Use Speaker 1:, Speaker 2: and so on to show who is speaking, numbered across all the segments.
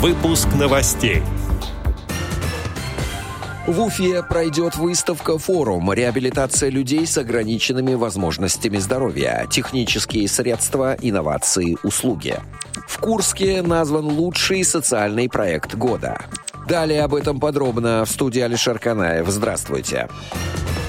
Speaker 1: Выпуск новостей.
Speaker 2: В Уфе пройдет выставка-форум «Реабилитация людей с ограниченными возможностями здоровья. Технические средства, инновации, услуги». В Курске назван лучший социальный проект года. Далее об этом подробно в студии Алишер Канаев. Здравствуйте. Здравствуйте.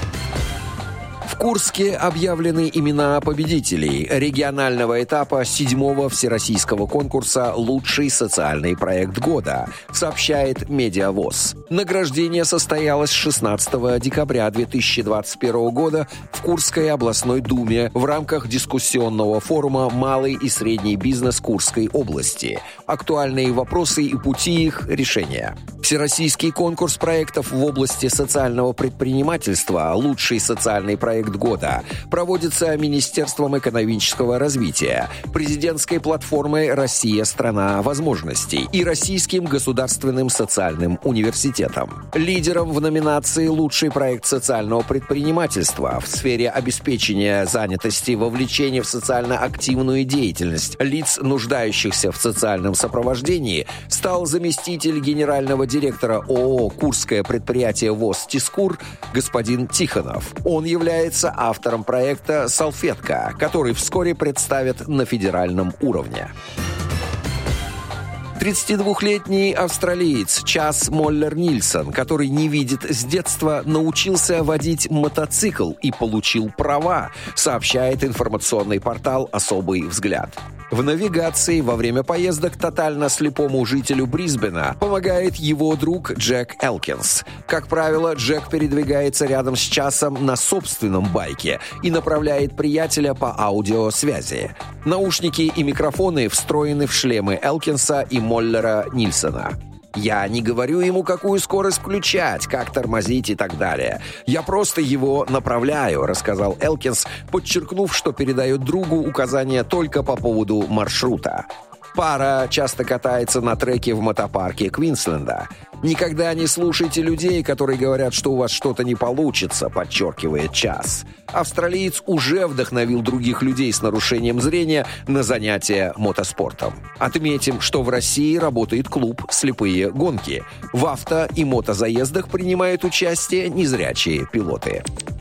Speaker 2: Курске объявлены имена победителей регионального этапа седьмого всероссийского конкурса «Лучший социальный проект года», сообщает Медиавоз. Награждение состоялось 16 декабря 2021 года в Курской областной думе в рамках дискуссионного форума «Малый и средний бизнес Курской области. Актуальные вопросы и пути их решения». Всероссийский конкурс проектов в области социального предпринимательства «Лучший социальный проект года» проводится Министерством экономического развития, президентской платформой «Россия – страна возможностей» и Российским государственным социальным университетом. Лидером в номинации «Лучший проект социального предпринимательства» в сфере обеспечения занятости, вовлечения в социально активную деятельность лиц, нуждающихся в социальном сопровождении, стал заместитель генерального директора ООО «Курское предприятие ВОЗ Тискур» господин Тихонов. Он является автором проекта «Салфетка», который вскоре представят на федеральном уровне. 32-летний австралиец Час Моллер Нильсон, который не видит с детства, научился водить мотоцикл и получил права, сообщает информационный портал «Особый взгляд». В навигации во время поездок тотально слепому жителю Брисбена помогает его друг Джек Элкинс. Как правило, Джек передвигается рядом с часом на собственном байке и направляет приятеля по аудиосвязи. Наушники и микрофоны встроены в шлемы Элкинса и Моллера Нильсона. Я не говорю ему, какую скорость включать, как тормозить и так далее. Я просто его направляю», — рассказал Элкинс, подчеркнув, что передает другу указания только по поводу маршрута. Пара часто катается на треке в мотопарке Квинсленда. «Никогда не слушайте людей, которые говорят, что у вас что-то не получится», подчеркивает Час. Австралиец уже вдохновил других людей с нарушением зрения на занятия мотоспортом. Отметим, что в России работает клуб «Слепые гонки». В авто и мотозаездах принимают участие незрячие пилоты.